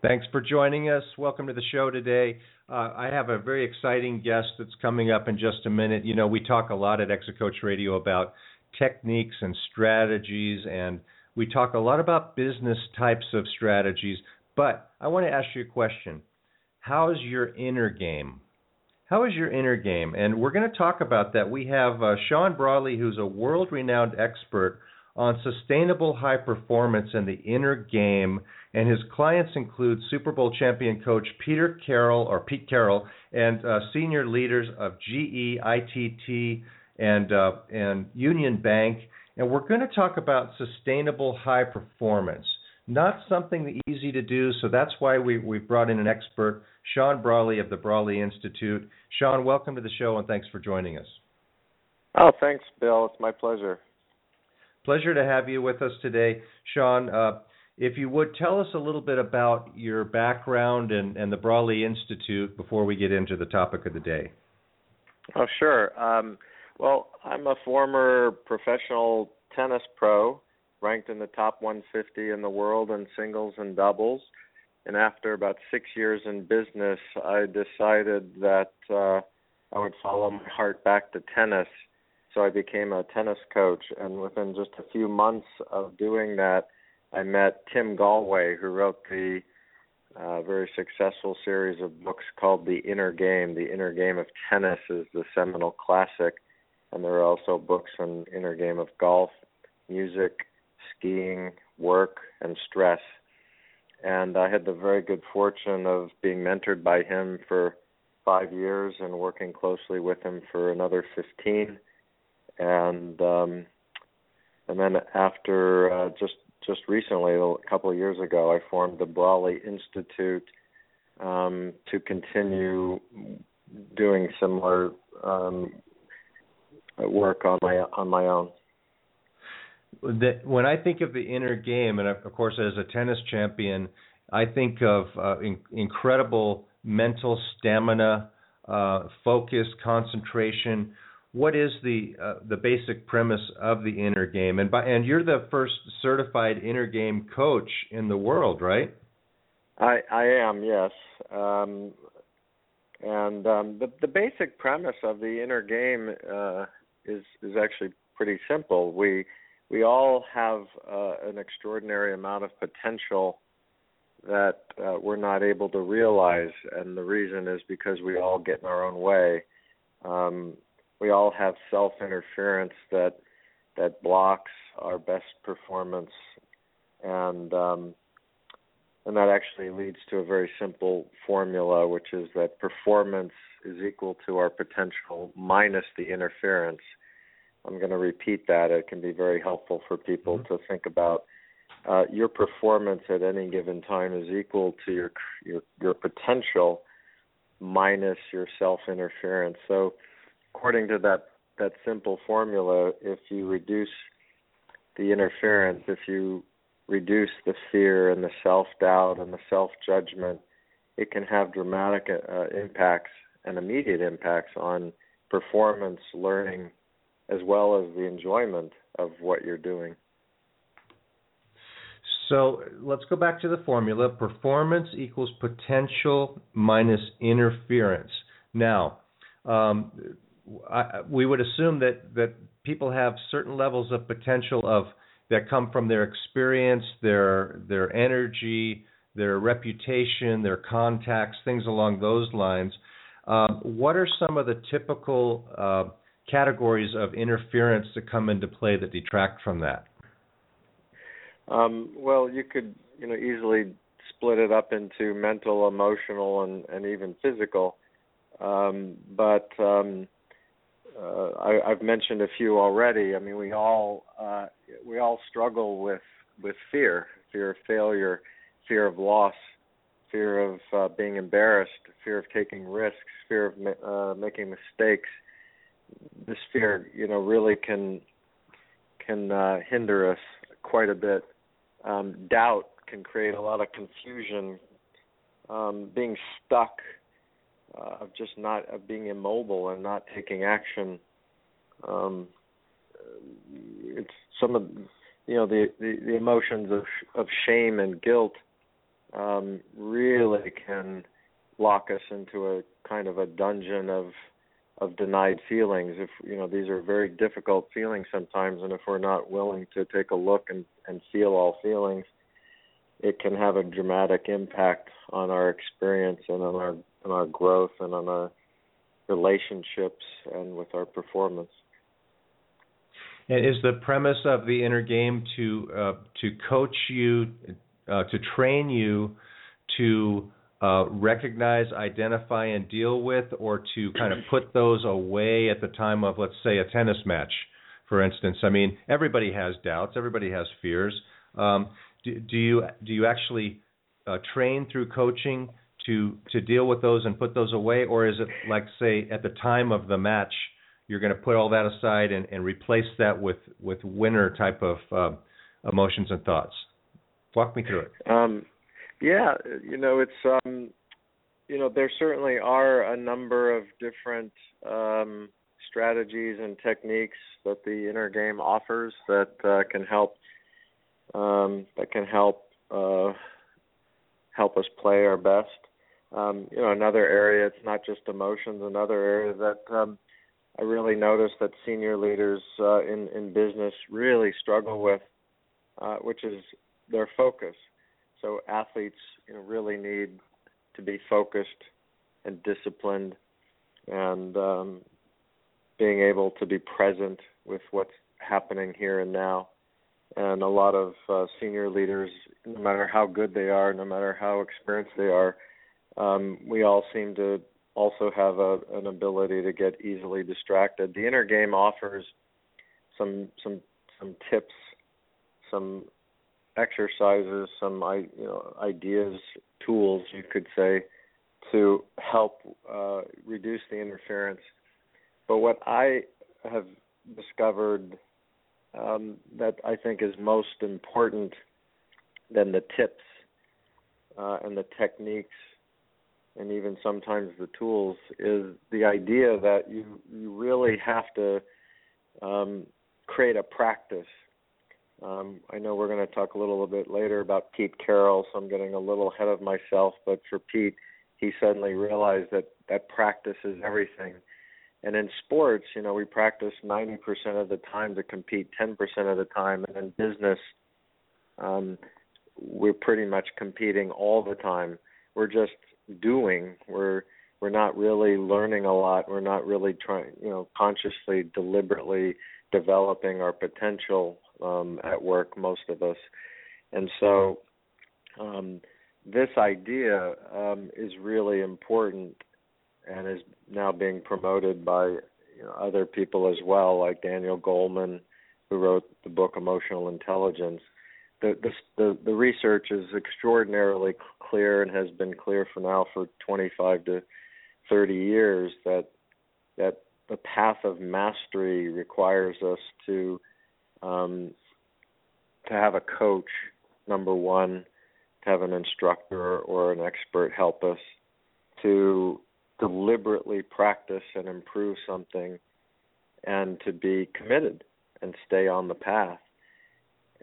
Thanks for joining us. Welcome to the show today. Uh, I have a very exciting guest that's coming up in just a minute. You know, we talk a lot at Exit Coach Radio about techniques and strategies, and we talk a lot about business types of strategies. But I want to ask you a question How's your inner game? How is your inner game? And we're going to talk about that. We have uh, Sean Brawley, who's a world renowned expert on sustainable high performance and the inner game. And his clients include Super Bowl champion coach Peter Carroll or Pete Carroll and uh, senior leaders of GE, ITT, and uh, and Union Bank. And we're going to talk about sustainable high performance. Not something easy to do, so that's why we we brought in an expert, Sean Brawley of the Brawley Institute. Sean, welcome to the show and thanks for joining us. Oh, thanks, Bill. It's my pleasure. Pleasure to have you with us today, Sean. Uh, if you would tell us a little bit about your background and, and the Brawley Institute before we get into the topic of the day. Oh, sure. Um, well, I'm a former professional tennis pro, ranked in the top 150 in the world in singles and doubles. And after about six years in business, I decided that uh, I would follow my heart back to tennis so I became a tennis coach, and within just a few months of doing that, I met Tim Gallwey, who wrote the uh, very successful series of books called The Inner Game. The Inner Game of Tennis is the seminal classic, and there are also books on Inner Game of Golf, music, skiing, work, and stress. And I had the very good fortune of being mentored by him for five years and working closely with him for another 15 and um, and then after uh, just just recently, a couple of years ago, I formed the Brawley Institute um, to continue doing similar um, work on my on my own. When I think of the inner game, and of course as a tennis champion, I think of uh, in, incredible mental stamina, uh, focus, concentration what is the uh, the basic premise of the inner game? And by and you're the first certified inner game coach in the world, right? I I am, yes. Um, and um, the the basic premise of the inner game uh, is is actually pretty simple. We we all have uh, an extraordinary amount of potential that uh, we're not able to realize, and the reason is because we all get in our own way. Um, we all have self interference that that blocks our best performance. And um, and that actually leads to a very simple formula which is that performance is equal to our potential minus the interference. I'm going to repeat that. It can be very helpful for people mm-hmm. to think about uh, your performance at any given time is equal to your your your potential minus your self interference so according to that that simple formula, if you reduce the interference, if you reduce the fear and the self doubt and the self judgment, it can have dramatic uh, impacts and immediate impacts on performance, learning, as well as the enjoyment of what you're doing. So let's go back to the formula performance equals potential minus interference. Now, um, I, we would assume that that people have certain levels of potential of that come from their experience, their their energy, their reputation, their contacts, things along those lines. Um, what are some of the typical uh, categories of interference that come into play that detract from that? Um, well, you could you know easily split it up into mental, emotional, and and even physical. Um, but um, uh, I, I've mentioned a few already. I mean, we all uh, we all struggle with with fear, fear of failure, fear of loss, fear of uh, being embarrassed, fear of taking risks, fear of uh, making mistakes. This fear, you know, really can can uh, hinder us quite a bit. Um, doubt can create a lot of confusion. Um, being stuck, uh, of just not of being immobile and not taking action. Um, it's some of you know the the, the emotions of of shame and guilt um, really can lock us into a kind of a dungeon of of denied feelings if you know these are very difficult feelings sometimes and if we're not willing to take a look and and feel all feelings it can have a dramatic impact on our experience and on our on our growth and on our relationships and with our performance and is the premise of the inner game to uh, to coach you, uh, to train you to uh, recognize, identify, and deal with, or to kind of put those away at the time of, let's say, a tennis match, for instance? I mean, everybody has doubts, everybody has fears. Um, do, do, you do you actually uh, train through coaching to to deal with those and put those away, or is it like say at the time of the match? you're going to put all that aside and, and replace that with with winner type of uh, emotions and thoughts. Walk me through it. Um, yeah, you know, it's um, you know, there certainly are a number of different um, strategies and techniques that the inner game offers that uh, can help um, that can help uh, help us play our best. Um, you know, another area it's not just emotions. Another area that um, I really noticed that senior leaders uh, in in business really struggle with, uh, which is their focus. So athletes you know, really need to be focused and disciplined, and um, being able to be present with what's happening here and now. And a lot of uh, senior leaders, no matter how good they are, no matter how experienced they are, um, we all seem to also have a, an ability to get easily distracted. The inner game offers some some some tips, some exercises, some you know ideas, tools you could say, to help uh, reduce the interference. But what I have discovered um, that I think is most important than the tips uh, and the techniques and even sometimes the tools is the idea that you you really have to um, create a practice. Um, I know we're going to talk a little bit later about Pete Carroll, so I'm getting a little ahead of myself. But for Pete, he suddenly realized that that practice is everything. And in sports, you know, we practice 90% of the time to compete 10% of the time, and in business, um, we're pretty much competing all the time. We're just doing. We're we're not really learning a lot. We're not really trying, you know, consciously, deliberately developing our potential um, at work. Most of us, and so um, this idea um, is really important and is now being promoted by you know, other people as well, like Daniel Goleman, who wrote the book Emotional Intelligence the, the the research is extraordinarily clear and has been clear for now for 25 to 30 years that that the path of mastery requires us to um, to have a coach number one to have an instructor or an expert help us to deliberately practice and improve something and to be committed and stay on the path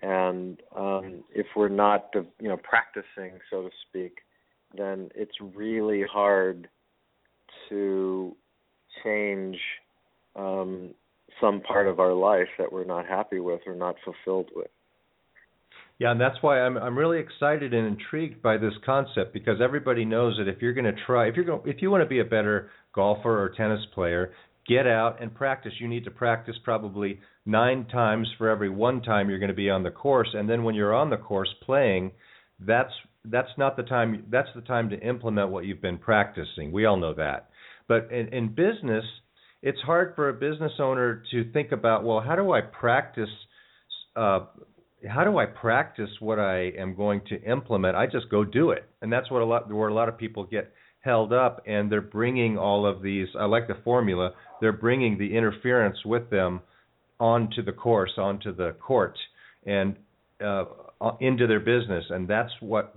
and um, if we're not, you know, practicing, so to speak, then it's really hard to change um, some part of our life that we're not happy with or not fulfilled with. Yeah, and that's why I'm I'm really excited and intrigued by this concept because everybody knows that if you're going to try if you're going if you want to be a better golfer or tennis player, get out and practice. You need to practice probably nine times for every one time you're going to be on the course, and then when you're on the course playing, that's that's not the time. That's the time to implement what you've been practicing. We all know that. But in, in business, it's hard for a business owner to think about well, how do I practice? Uh, how do I practice what I am going to implement? I just go do it, and that's what a lot where a lot of people get held up, and they're bringing all of these. I like the formula. They're bringing the interference with them onto the course, onto the court, and uh, into their business, and that's what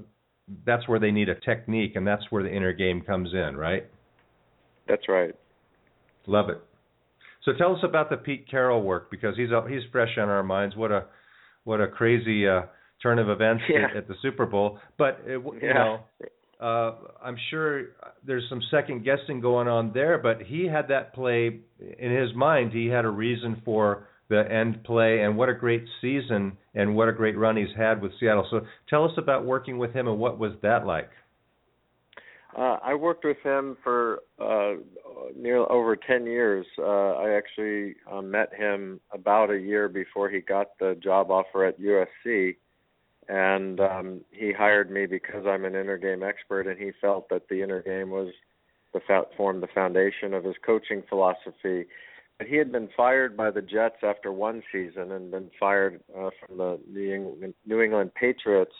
that's where they need a technique, and that's where the inner game comes in, right? That's right. Love it. So tell us about the Pete Carroll work because he's uh, he's fresh on our minds. What a what a crazy uh, turn of events yeah. at, at, the Super Bowl. But it, you yeah. know, uh, I'm sure there's some second guessing going on there. But he had that play in his mind. He had a reason for the end play, and what a great season and what a great run he's had with Seattle. So tell us about working with him and what was that like? Uh, I worked with him for uh, nearly over 10 years. Uh, I actually uh, met him about a year before he got the job offer at USC, and um, he hired me because I'm an inner game expert, and he felt that the inner game was the formed the foundation of his coaching philosophy But he had been fired by the Jets after one season and been fired uh, from the New England, New England Patriots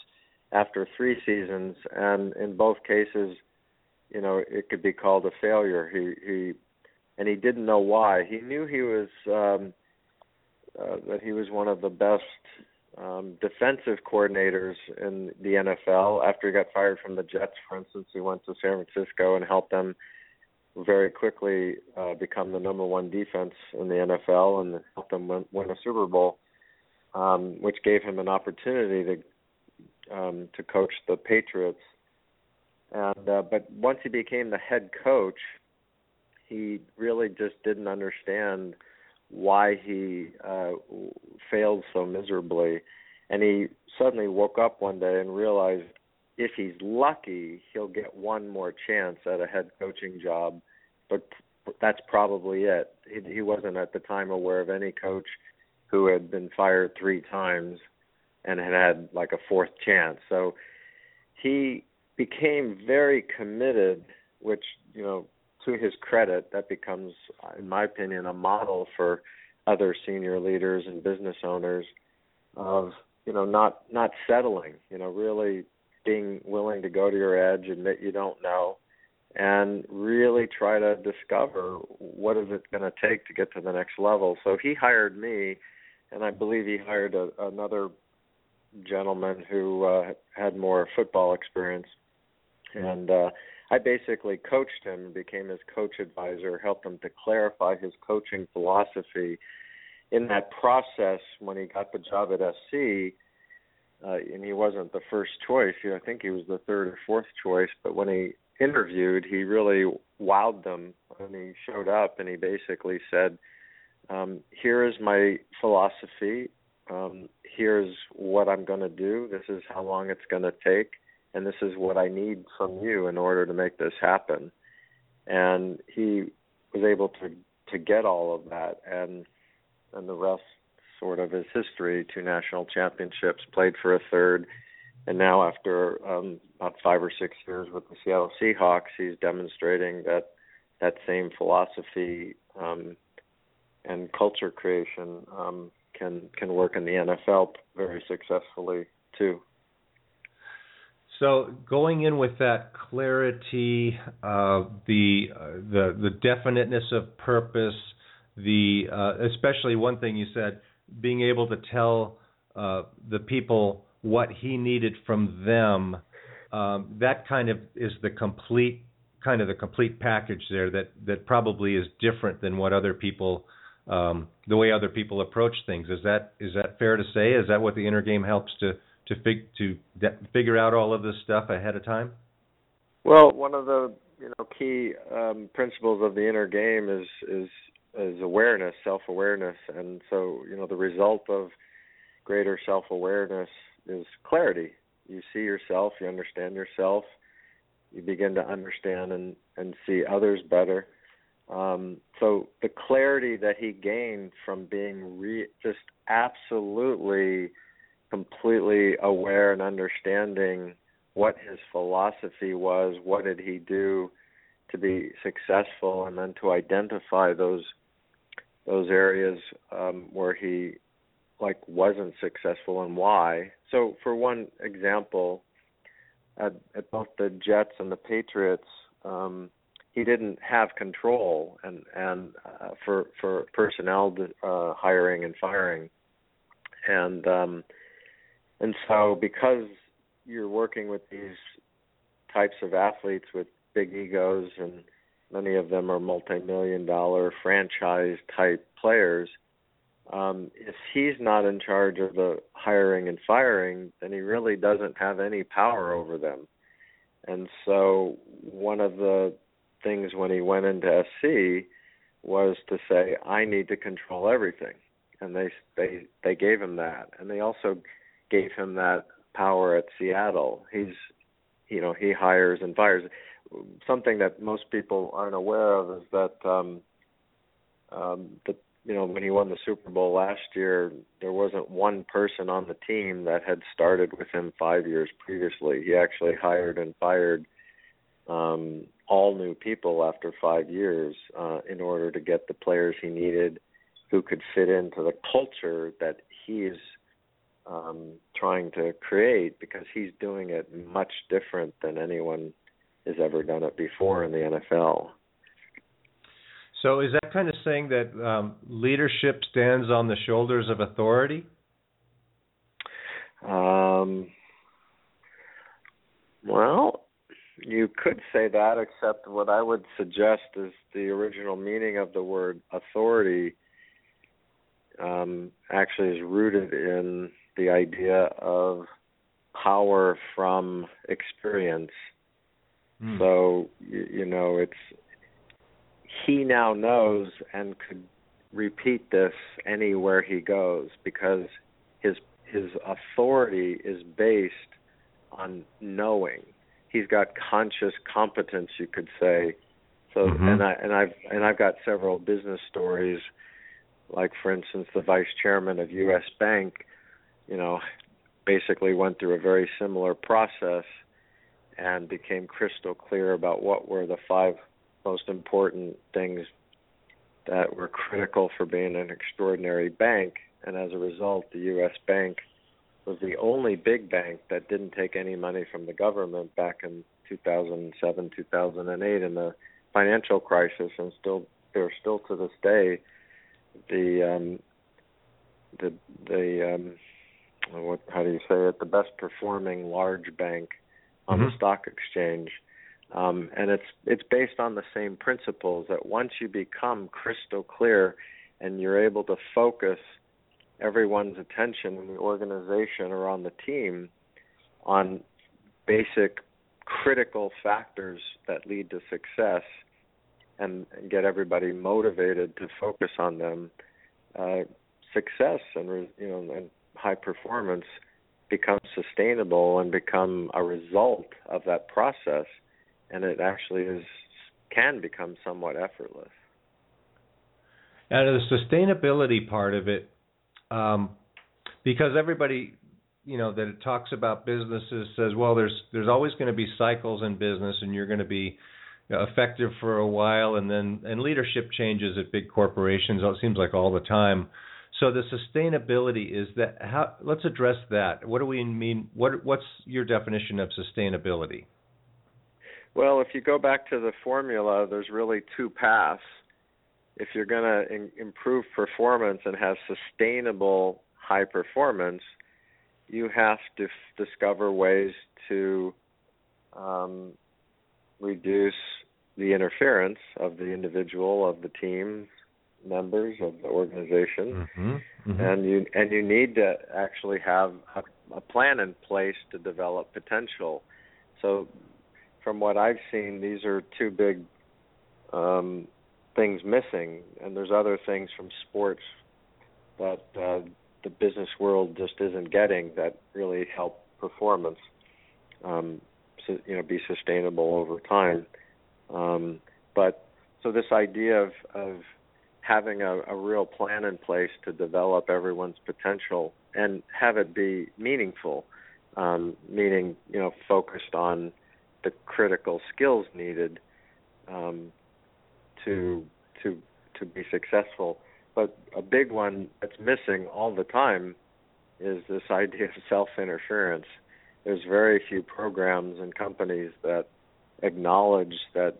after three seasons, and in both cases, you know, it could be called a failure. He he, and he didn't know why. He knew he was um, uh, that he was one of the best um, defensive coordinators in the NFL. After he got fired from the Jets, for instance, he went to San Francisco and helped them very quickly uh, become the number one defense in the NFL and help them win, win a Super Bowl, um, which gave him an opportunity to um, to coach the Patriots. And uh, but once he became the head coach, he really just didn't understand why he uh, failed so miserably, and he suddenly woke up one day and realized if he's lucky, he'll get one more chance at a head coaching job, but that's probably it. He, he wasn't at the time aware of any coach who had been fired three times and had had like a fourth chance. So he became very committed, which you know, to his credit, that becomes, in my opinion, a model for other senior leaders and business owners of you know not not settling. You know, really being willing to go to your edge, admit you don't know, and really try to discover what is it going to take to get to the next level. So he hired me, and I believe he hired a, another gentleman who uh, had more football experience, and uh, I basically coached him, became his coach advisor, helped him to clarify his coaching philosophy. In that process, when he got the job at SC, uh, and he wasn't the first choice. I think he was the third or fourth choice. But when he interviewed, he really wowed them when he showed up, and he basically said, um, "Here is my philosophy. Um, here's what I'm going to do. This is how long it's going to take, and this is what I need from you in order to make this happen." And he was able to to get all of that, and and the rest sort of his history two national championships, played for a third, and now after um, about five or six years with the Seattle Seahawks, he's demonstrating that that same philosophy um, and culture creation um, can can work in the NFL very successfully too. So going in with that clarity, uh, the uh, the the definiteness of purpose, the uh, especially one thing you said, being able to tell uh, the people what he needed from them, um, that kind of is the complete kind of the complete package there that that probably is different than what other people um, the way other people approach things. Is that is that fair to say? Is that what the inner game helps to to fig, to de- figure out all of this stuff ahead of time? Well, one of the you know key um, principles of the inner game is is is awareness, self-awareness, and so you know the result of greater self-awareness is clarity. You see yourself, you understand yourself, you begin to understand and and see others better. Um, so the clarity that he gained from being re- just absolutely, completely aware and understanding what his philosophy was, what did he do to be successful, and then to identify those those areas um, where he like wasn't successful and why. So for one example, at, at both the Jets and the Patriots, um, he didn't have control and and uh, for for personnel uh, hiring and firing, and um, and so because you're working with these types of athletes with big egos and many of them are multi-million dollar franchise type players um, if he's not in charge of the hiring and firing, then he really doesn't have any power over them. And so one of the things when he went into SC was to say, I need to control everything. And they they they gave him that. And they also gave him that power at Seattle. He's you know, he hires and fires. Something that most people aren't aware of is that um um the you know, when he won the Super Bowl last year, there wasn't one person on the team that had started with him five years previously. He actually hired and fired um, all new people after five years uh, in order to get the players he needed who could fit into the culture that he's um, trying to create because he's doing it much different than anyone has ever done it before in the NFL. So is that kind of saying that um, leadership stands on the shoulders of authority? Um, well, you could say that, except what I would suggest is the original meaning of the word authority um, actually is rooted in the idea of power from experience. Mm. So you, you know, it's he now knows and could repeat this anywhere he goes because his his authority is based on knowing. He's got conscious competence, you could say. So, mm-hmm. and I and I've and I've got several business stories, like for instance, the vice chairman of U.S. Bank, you know, basically went through a very similar process and became crystal clear about what were the five most important things that were critical for being an extraordinary bank. And as a result, the U.S. Bank was the only big bank that didn't take any money from the government back in 2007, 2008 in the financial crisis, and still they're still to this day the um, the the um, what how do you say it the best performing large bank on mm-hmm. the stock exchange um, and it's it's based on the same principles that once you become crystal clear and you're able to focus everyone's attention in the organization or on the team on basic critical factors that lead to success and, get everybody motivated to focus on them uh, success and you know and high performance become sustainable and become a result of that process and it actually is can become somewhat effortless. And the sustainability part of it, um, because everybody, you know, that it talks about businesses says, well, there's there's always going to be cycles in business, and you're going to be effective for a while, and then and leadership changes at big corporations. It seems like all the time. So the sustainability is that. How? Let's address that. What do we mean? What What's your definition of sustainability? Well, if you go back to the formula, there's really two paths. If you're going to in- improve performance and have sustainable high performance, you have to f- discover ways to um, reduce the interference of the individual, of the team members, of the organization, mm-hmm, mm-hmm. and you and you need to actually have a, a plan in place to develop potential. So from what I've seen, these are two big um, things missing, and there's other things from sports that uh, the business world just isn't getting that really help performance, um, so, you know, be sustainable over time. Um, but so this idea of, of having a, a real plan in place to develop everyone's potential and have it be meaningful, um, meaning you know focused on the critical skills needed um, to to to be successful. but a big one that's missing all the time is this idea of self interference. There's very few programs and companies that acknowledge that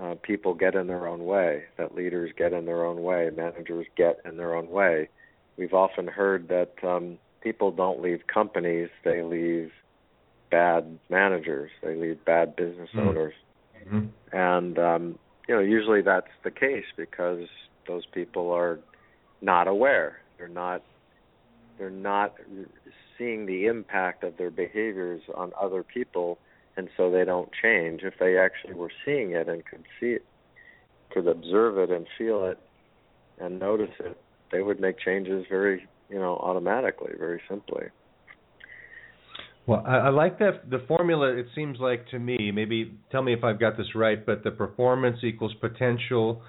uh, people get in their own way, that leaders get in their own way, managers get in their own way. We've often heard that um, people don't leave companies; they leave bad managers, they leave bad business mm-hmm. owners, mm-hmm. and um, you know usually that's the case because those people are not aware. They're not they're not seeing the impact of their behaviors on other people and so they don't change. If they actually were seeing it and could see it, could observe it and feel it and notice it, they would make changes very, you know, automatically, very simply. Well, I, I like that the formula. It seems like to me, maybe tell me if I've got this right, but the performance equals potential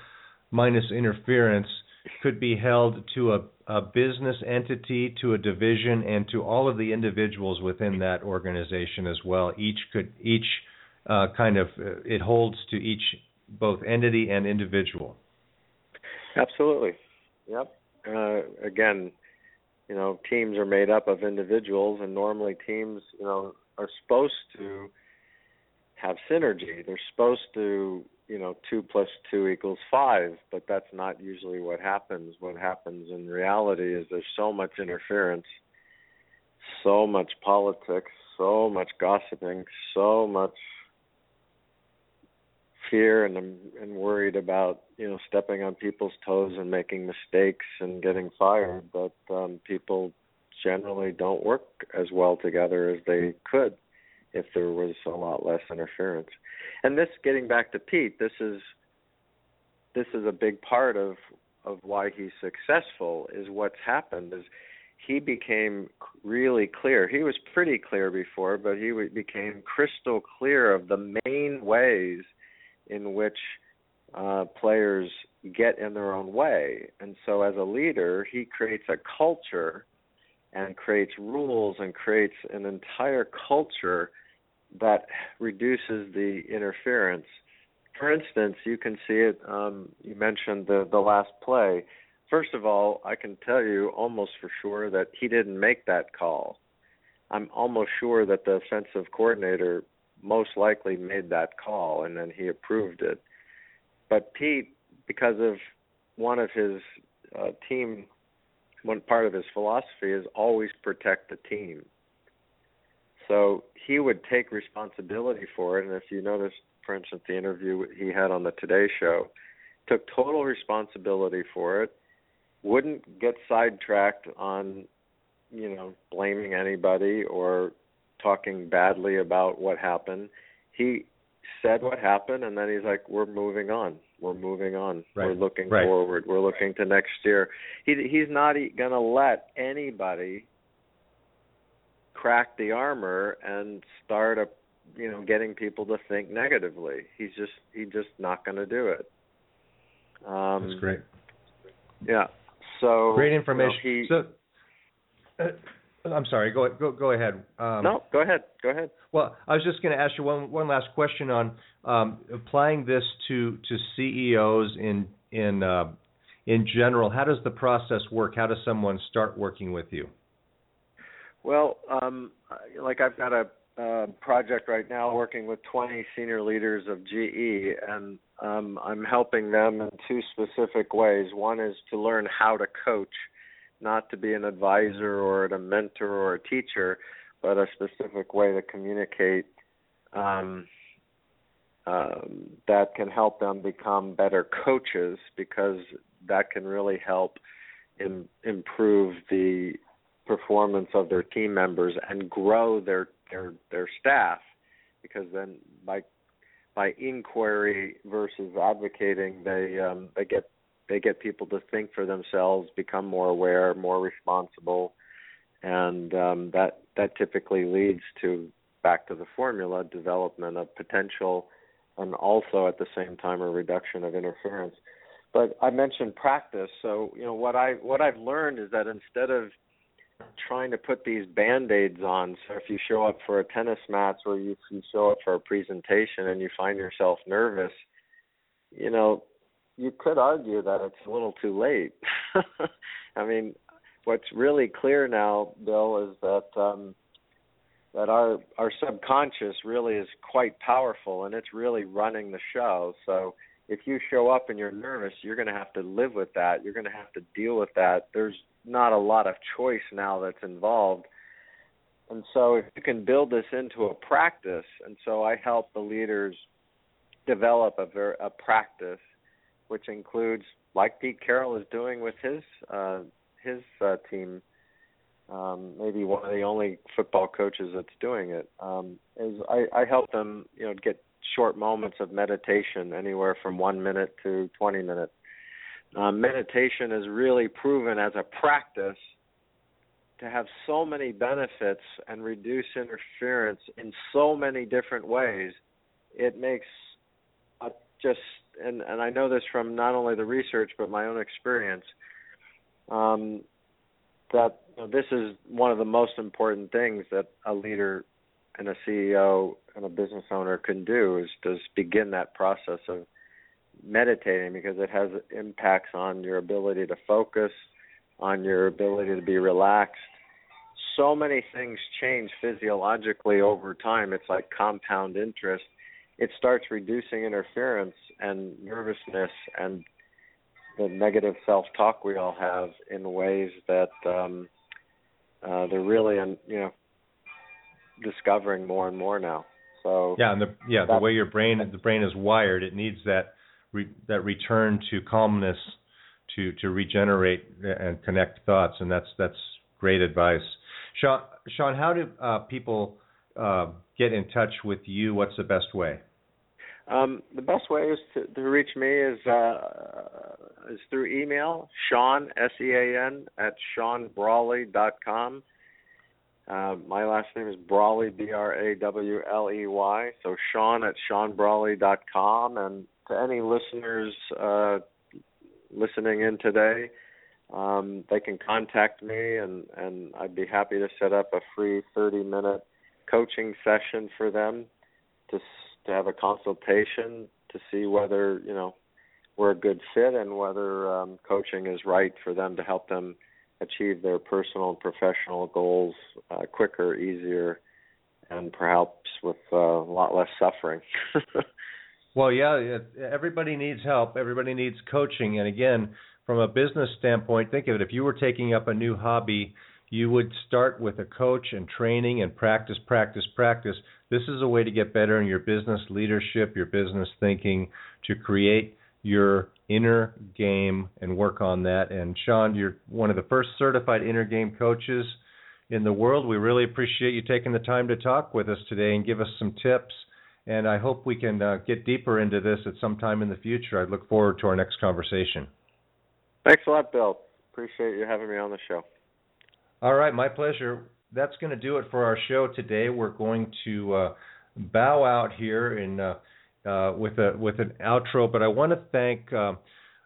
minus interference could be held to a, a business entity, to a division, and to all of the individuals within that organization as well. Each could each uh, kind of uh, it holds to each both entity and individual. Absolutely. Yep. Uh, again, you know, teams are made up of individuals, and normally teams, you know, are supposed to have synergy. They're supposed to you know two plus two equals five but that's not usually what happens what happens in reality is there's so much interference so much politics so much gossiping so much fear and and worried about you know stepping on people's toes and making mistakes and getting fired but um people generally don't work as well together as they could if there was a lot less interference. And this, getting back to Pete, this is this is a big part of of why he's successful. Is what's happened is he became really clear. He was pretty clear before, but he became crystal clear of the main ways in which uh, players get in their own way. And so, as a leader, he creates a culture and creates rules and creates an entire culture that reduces the interference. For instance, you can see it. Um, you mentioned the the last play. First of all, I can tell you almost for sure that he didn't make that call. I'm almost sure that the offensive coordinator most likely made that call and then he approved it. But Pete, because of one of his uh, team, one part of his philosophy is always protect the team. So he would take responsibility for it. And if you notice, for instance, the interview he had on the Today Show, took total responsibility for it, wouldn't get sidetracked on, you know, blaming anybody or talking badly about what happened. He said what happened, and then he's like, "We're moving on. We're moving on. Right. We're looking right. forward. We're looking to next year." He he's not going to let anybody crack the armor and start a you know getting people to think negatively. He's just he's just not going to do it. Um, That's great. Yeah. So great information. You know, he, so. Uh, I'm sorry. Go go go ahead. Um, no, go ahead. Go ahead. Well, I was just going to ask you one one last question on um, applying this to to CEOs in in uh, in general. How does the process work? How does someone start working with you? Well, um, like I've got a, project right now working with 20 senior leaders of GE, and um, I'm helping them in two specific ways. One is to learn how to coach, not to be an advisor or a mentor or a teacher, but a specific way to communicate um, um, that can help them become better coaches because that can really help Im- improve the performance of their team members and grow their their their staff because then by by inquiry versus advocating they um they get they get people to think for themselves become more aware more responsible and um that that typically leads to back to the formula development of potential and also at the same time a reduction of interference. But i mentioned practice so you know what i what i've learned is that instead of trying to put these band-aids on so if you show up for a tennis match or you, you show up for a presentation and you find yourself nervous you know you could argue that it's a little too late. I mean, what's really clear now, Bill, is that um, that our our subconscious really is quite powerful, and it's really running the show. So if you show up and you're nervous, you're going to have to live with that. You're going to have to deal with that. There's not a lot of choice now that's involved. And so if you can build this into a practice, and so I help the leaders develop a, ver- a practice which includes, like Pete Carroll is doing with his uh, his uh, team, um, maybe one of the only football coaches that's doing it. Um, is I, I help them, you know, get short moments of meditation, anywhere from one minute to 20 minutes. Uh, meditation is really proven as a practice to have so many benefits and reduce interference in so many different ways. It makes a, just and and I know this from not only the research but my own experience. Um, that you know, this is one of the most important things that a leader and a CEO and a business owner can do is just begin that process of meditating because it has impacts on your ability to focus, on your ability to be relaxed. So many things change physiologically over time. It's like compound interest. It starts reducing interference and nervousness and the negative self-talk we all have in ways that um, uh, they're really, you know, discovering more and more now. So yeah, and the yeah the way your brain the brain is wired, it needs that re, that return to calmness to to regenerate and connect thoughts, and that's that's great advice. Sean, Sean, how do uh, people uh, get in touch with you? What's the best way? Um, the best way is to, to reach me is uh, is through email, Sean S E A N at SeanBrawley dot com. Uh, my last name is Brawley B R A W L E Y. So Sean at SeanBrawley dot com, and to any listeners uh, listening in today, um, they can contact me, and and I'd be happy to set up a free 30 minute coaching session for them to to have a consultation to see whether you know we're a good fit and whether um, coaching is right for them to help them achieve their personal and professional goals uh, quicker, easier, and perhaps with uh, a lot less suffering. well, yeah, everybody needs help. Everybody needs coaching, and again, from a business standpoint, think of it: if you were taking up a new hobby you would start with a coach and training and practice, practice, practice. This is a way to get better in your business leadership, your business thinking, to create your inner game and work on that. And Sean, you're one of the first certified inner game coaches in the world. We really appreciate you taking the time to talk with us today and give us some tips. And I hope we can uh, get deeper into this at some time in the future. I look forward to our next conversation. Thanks a lot, Bill. Appreciate you having me on the show. All right, my pleasure. That's going to do it for our show today. We're going to uh, bow out here in uh, uh, with a with an outro, but I want to thank uh,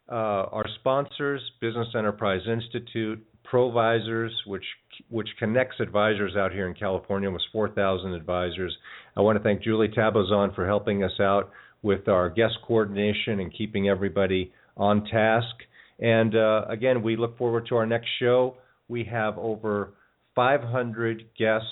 uh, our sponsors, Business Enterprise Institute, Provisors, which which connects advisors out here in California, almost 4,000 advisors. I want to thank Julie Tabazon for helping us out with our guest coordination and keeping everybody on task. And uh, again, we look forward to our next show we have over 500 guests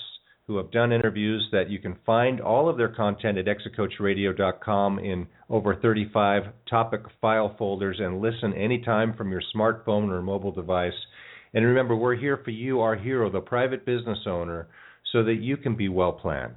who have done interviews that you can find all of their content at exitcoachradio.com in over 35 topic file folders and listen anytime from your smartphone or mobile device. And remember, we're here for you, our hero, the private business owner, so that you can be well planned.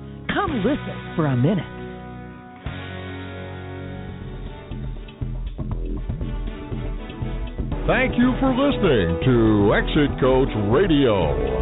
Come listen for a minute. Thank you for listening to Exit Coach Radio.